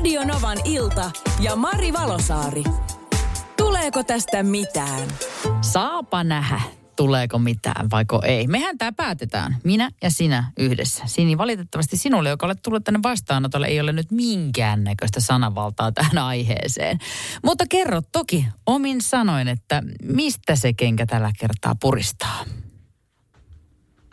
Radio Novan ilta ja Mari Valosaari. Tuleeko tästä mitään? Saapa nähdä, tuleeko mitään vaiko ei. Mehän tämä päätetään, minä ja sinä yhdessä. Sini, valitettavasti sinulle, joka olet tullut tänne vastaanotolle, ei ole nyt minkäännäköistä sananvaltaa tähän aiheeseen. Mutta kerro toki omin sanoin, että mistä se kenkä tällä kertaa puristaa.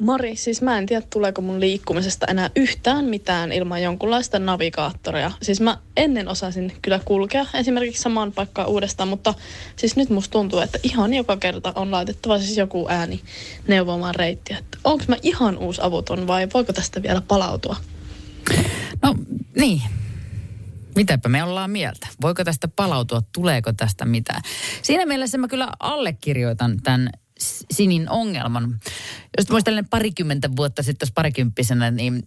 Mari, siis mä en tiedä, tuleeko mun liikkumisesta enää yhtään mitään ilman jonkunlaista navigaattoria. Siis mä ennen osasin kyllä kulkea esimerkiksi samaan paikkaan uudestaan, mutta siis nyt musta tuntuu, että ihan joka kerta on laitettava siis joku ääni neuvomaan reittiä. Että onko mä ihan uusi avuton vai voiko tästä vielä palautua? No niin, Mitäpä me ollaan mieltä? Voiko tästä palautua? Tuleeko tästä mitään? Siinä mielessä mä kyllä allekirjoitan tämän Sinin ongelman. Jos muistelen parikymmentä vuotta sitten, jos parikymppisenä, niin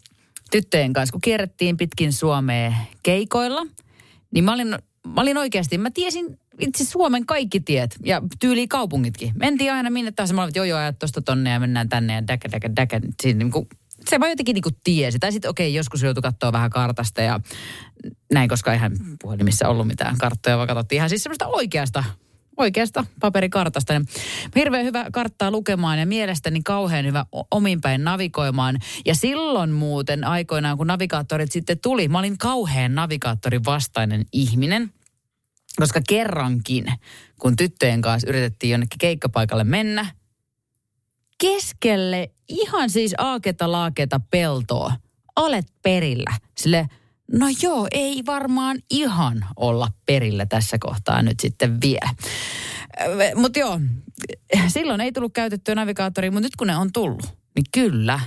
tyttöjen kanssa, kun kierrettiin pitkin Suomea keikoilla, niin mä olin, mä olin oikeasti, mä tiesin itse Suomen kaikki tiet ja tyyli kaupungitkin. Mentiin aina minne taas, mä olin, että joo joo, tuosta tonne ja mennään tänne ja däkä, däkä, däkä. Siinä niin kuin, se vaan jotenkin niin kuin tiesi. Tai sitten okei, okay, joskus joutui katsoa vähän kartasta ja näin, koska eihän puhelimissa ollut mitään karttoja, vaan katsottiin ihan siis semmoista oikeasta oikeasta paperikartasta. Hirveän hyvä karttaa lukemaan ja mielestäni kauhean hyvä ominpäin navigoimaan. Ja silloin muuten aikoinaan, kun navigaattorit sitten tuli, mä olin kauhean navigaattorin vastainen ihminen. Koska kerrankin, kun tyttöjen kanssa yritettiin jonnekin keikkapaikalle mennä, keskelle ihan siis aaketa laaketa peltoa, olet perillä. Sille No joo, ei varmaan ihan olla perillä tässä kohtaa nyt sitten vielä. Mutta joo, silloin ei tullut käytettyä navigaattoria, mutta nyt kun ne on tullut, niin kyllä,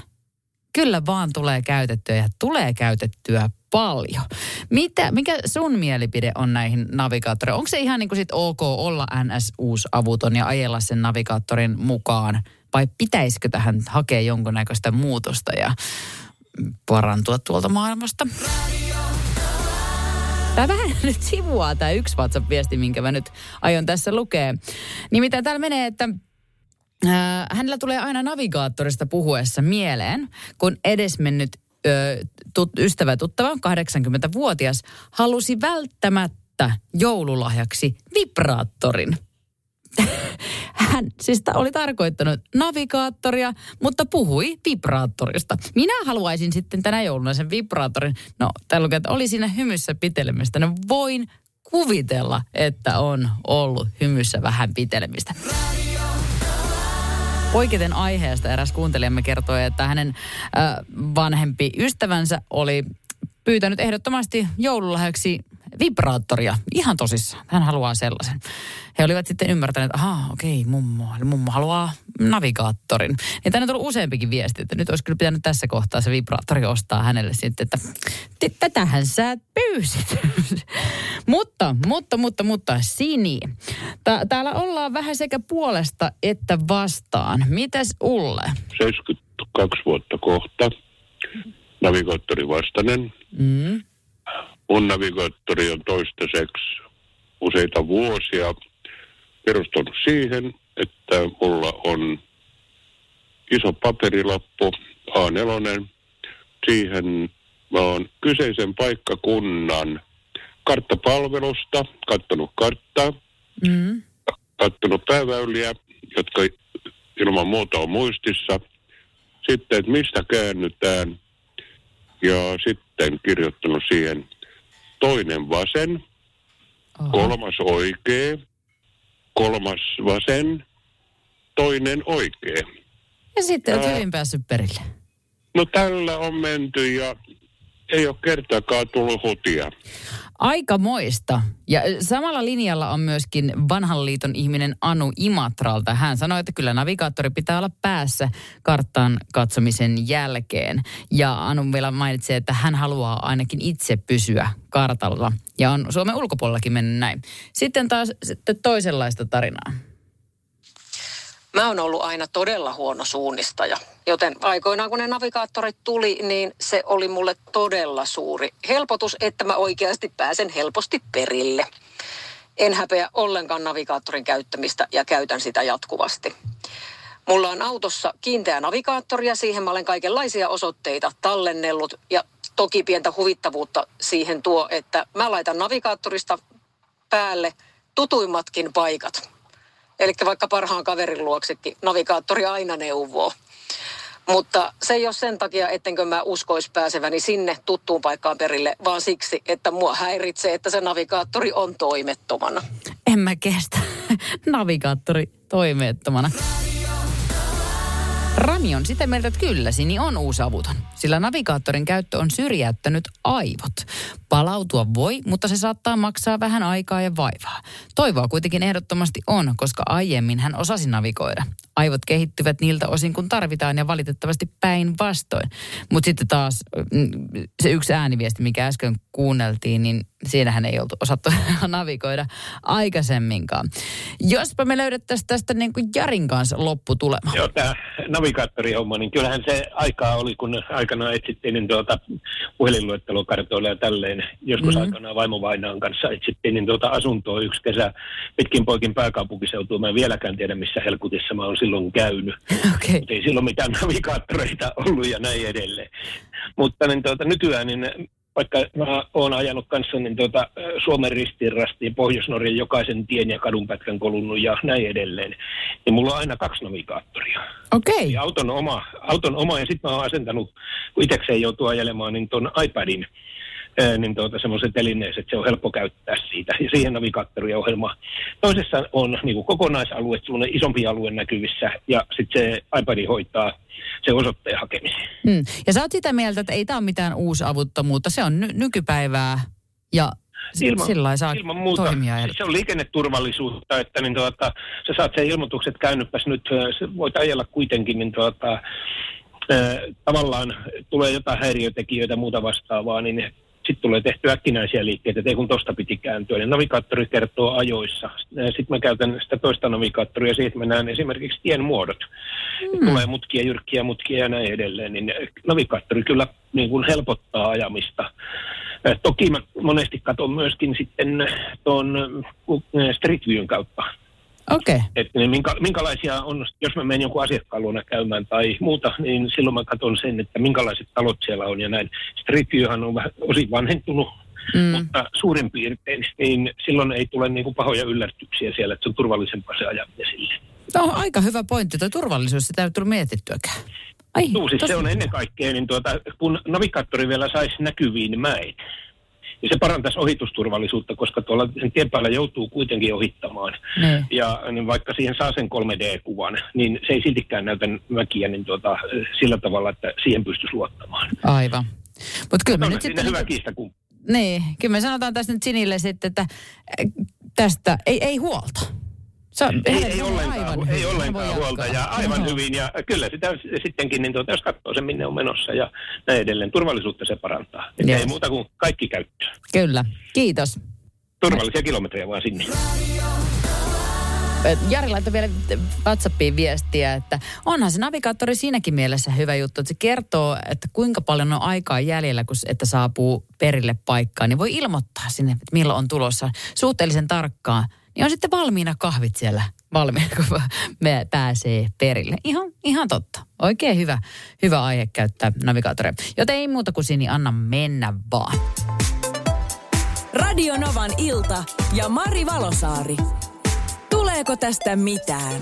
kyllä vaan tulee käytettyä ja tulee käytettyä paljon. Mitä, mikä sun mielipide on näihin navigaattoreihin? Onko se ihan niin kuin sit ok olla NS-uusavuton ja ajella sen navigaattorin mukaan? Vai pitäisikö tähän hakea jonkunnäköistä muutosta ja parantua tuolta maailmasta? Tämä vähän nyt sivuaa tämä yksi WhatsApp-viesti, minkä mä nyt aion tässä lukea. Nimittäin täällä menee, että äh, hänellä tulee aina navigaattorista puhuessa mieleen, kun edesmennyt ö, tut, ystävä tuttava, 80-vuotias, halusi välttämättä joululahjaksi vibraattorin. Hän siis oli tarkoittanut navigaattoria, mutta puhui vibraattorista. Minä haluaisin sitten tänä jouluna sen vibraattorin. No, täällä lukee, että oli siinä hymyssä pitelemistä. No voin kuvitella, että on ollut hymyssä vähän pitelemistä. Poiketen aiheesta eräs kuuntelijamme kertoi, että hänen äh, vanhempi ystävänsä oli pyytänyt ehdottomasti joululahjaksi vibraattoria. Ihan tosissaan. Hän haluaa sellaisen. He olivat sitten ymmärtäneet, että ahaa, okei, mummo. Eli mummo haluaa navigaattorin. Ja tänne on tullut useampikin viesti, että nyt olisi kyllä pitänyt tässä kohtaa se vibraattori ostaa hänelle sitten, että tätähän sä pyysit. mutta, mutta, mutta, mutta, Sini. Tää, täällä ollaan vähän sekä puolesta että vastaan. Mites Ulle? 72 vuotta kohta. Navigaattori vastainen. Mm. Mun navigaattori on toistaiseksi useita vuosia perustunut siihen, että mulla on iso paperilappu A4. Siihen mä oon kyseisen paikkakunnan karttapalvelusta, kattonut karttaa, mm. kattonut pääväyliä, jotka ilman muuta on muistissa. Sitten, että mistä käännytään ja sitten kirjoittanut siihen toinen vasen, kolmas oikea, kolmas vasen, toinen oikea. Ja sitten olet hyvin päässyt perille. No tällä on menty ja ei ole kertaakaan tullut hutia. Aika moista. Ja samalla linjalla on myöskin vanhan liiton ihminen Anu Imatralta. Hän sanoi, että kyllä navigaattori pitää olla päässä karttaan katsomisen jälkeen. Ja Anu vielä mainitsi, että hän haluaa ainakin itse pysyä kartalla. Ja on Suomen ulkopuolellakin mennyt näin. Sitten taas sitten toisenlaista tarinaa. Mä oon ollut aina todella huono suunnistaja, joten aikoinaan kun ne navigaattorit tuli, niin se oli mulle todella suuri helpotus, että mä oikeasti pääsen helposti perille. En häpeä ollenkaan navigaattorin käyttämistä ja käytän sitä jatkuvasti. Mulla on autossa kiinteä navigaattori ja siihen mä olen kaikenlaisia osoitteita tallennellut ja toki pientä huvittavuutta siihen tuo, että mä laitan navigaattorista päälle tutuimmatkin paikat. Eli vaikka parhaan kaverin luoksekin navigaattori aina neuvoo. Mutta se ei ole sen takia, ettenkö mä uskois pääseväni sinne tuttuun paikkaan perille, vaan siksi, että mua häiritsee, että se navigaattori on toimettomana. En mä kestä. Navigaattori toimeettomana. Rami on sitä mieltä, että kyllä, Sini on uusavuton, sillä navigaattorin käyttö on syrjäyttänyt aivot. Palautua voi, mutta se saattaa maksaa vähän aikaa ja vaivaa. Toivoa kuitenkin ehdottomasti on, koska aiemmin hän osasi navigoida. Aivot kehittyvät niiltä osin, kun tarvitaan ja valitettavasti päinvastoin. Mutta sitten taas mm, se yksi ääniviesti, mikä äsken kuunneltiin, niin siinähän ei oltu osattu navigoida aikaisemminkaan. Jospa me löydettäisiin tästä niin kuin Jarin kanssa lopputulema. Joo, tämä navigaattorihomma, niin kyllähän se aikaa oli, kun aikanaan etsittiin niin tuota puhelinluettelokartoilla ja tälleen. Joskus mm-hmm. aikanaan vaimovainaan kanssa etsittiin niin tuota asuntoa yksi kesä pitkin poikin pääkaupunkiseutua. Mä en vieläkään tiedä, missä helkutissa mä oon silloin käynyt. Okay. Mutta ei silloin mitään navigaattoreita ollut ja näin edelleen. Mutta niin tuota, nykyään niin vaikka mä oon ajanut kanssa niin tuota, Suomen ristiin Pohjois-Norjan jokaisen tien ja kadunpätkän kolunnut ja näin edelleen, niin mulla on aina kaksi navigaattoria. Okei. Okay. Ja auton oma, auton oma ja sitten mä oon asentanut, kun itsekseen joutuu ajelemaan, niin tuon iPadin niin tuota, semmoiset telineet, että se on helppo käyttää siitä. Ja siihen navigaattoriohjelma. Toisessa on niin kuin kokonaisalue, semmoinen isompi alue näkyvissä, ja sitten se iPad hoitaa se osoitteen hakemisen. Mm. Ja sä oot sitä mieltä, että ei tämä ole mitään uusavuttomuutta, se on ny- nykypäivää ja ilman, sillä saa ilman muuta. toimia. Siis se on liikenneturvallisuutta, että niin tuota, sä saat sen ilmoitukset käynnypäs nyt, sä voit ajella kuitenkin, niin tuota, tavallaan tulee jotain häiriötekijöitä muuta vastaavaa, niin sitten tulee tehty äkkinäisiä liikkeitä, että ei kun tosta piti kääntyä. Niin navigaattori kertoo ajoissa. Sitten mä käytän sitä toista navigaattoria ja siitä mä näen esimerkiksi tien muodot. Mm. Tulee mutkia, jyrkkiä mutkia ja näin edelleen. Niin navigaattori kyllä niin kuin helpottaa ajamista. Toki mä monesti katson myöskin sitten tuon Street Viewn kautta Okei. Okay. Että niin minkä, minkälaisia on, jos mä menen jonkun asiakkaan luona käymään tai muuta, niin silloin mä katson sen, että minkälaiset talot siellä on ja näin. Street Viewhan on vähän osin vanhentunut, mm. mutta suurin piirtein, niin silloin ei tule niin kuin pahoja yllätyksiä siellä, että se on turvallisempaa se ajaminen sille. No aika hyvä pointti, tuo turvallisuus, sitä ei tullut mietittyäkään. Ai, Tuu, siis se on ennen kaikkea, niin tuota, kun navigaattori vielä saisi näkyviin mäet, niin se parantaisi ohitusturvallisuutta, koska tuolla sen tien päällä joutuu kuitenkin ohittamaan. Ne. Ja niin vaikka siihen saa sen 3D-kuvan, niin se ei siltikään näytä mäkiä niin tuota, sillä tavalla, että siihen pystyisi luottamaan. Aivan. Mutta kyllä me nyt sitten... hyvä kiista, kun... Niin, kyllä me sanotaan tässä nyt Sinille sitten, että tästä ei, ei huolta. Se on, ei, ei ollenkaan, aivan ei ollenkaan huolta ja aivan no. hyvin. Ja kyllä sitä sittenkin, niin tuota, jos katsoo sen minne on menossa ja näin edelleen, turvallisuutta se parantaa. Yes. Ei muuta kuin kaikki käyttöön. Kyllä, kiitos. Turvallisia kilometrejä vaan sinne. Jari laittoi vielä WhatsAppiin viestiä, että onhan se navigaattori siinäkin mielessä hyvä juttu, että se kertoo, että kuinka paljon on aikaa jäljellä, kun että saapuu perille paikkaan, niin voi ilmoittaa sinne, että milloin on tulossa suhteellisen tarkkaan niin on sitten valmiina kahvit siellä valmiina, kun me pääsee perille. Ihan, ihan totta. Oikein hyvä, hyvä aihe käyttää navigaattoria. Joten ei muuta kuin Sini, anna mennä vaan. Radio Novan ilta ja Mari Valosaari. Tuleeko tästä mitään?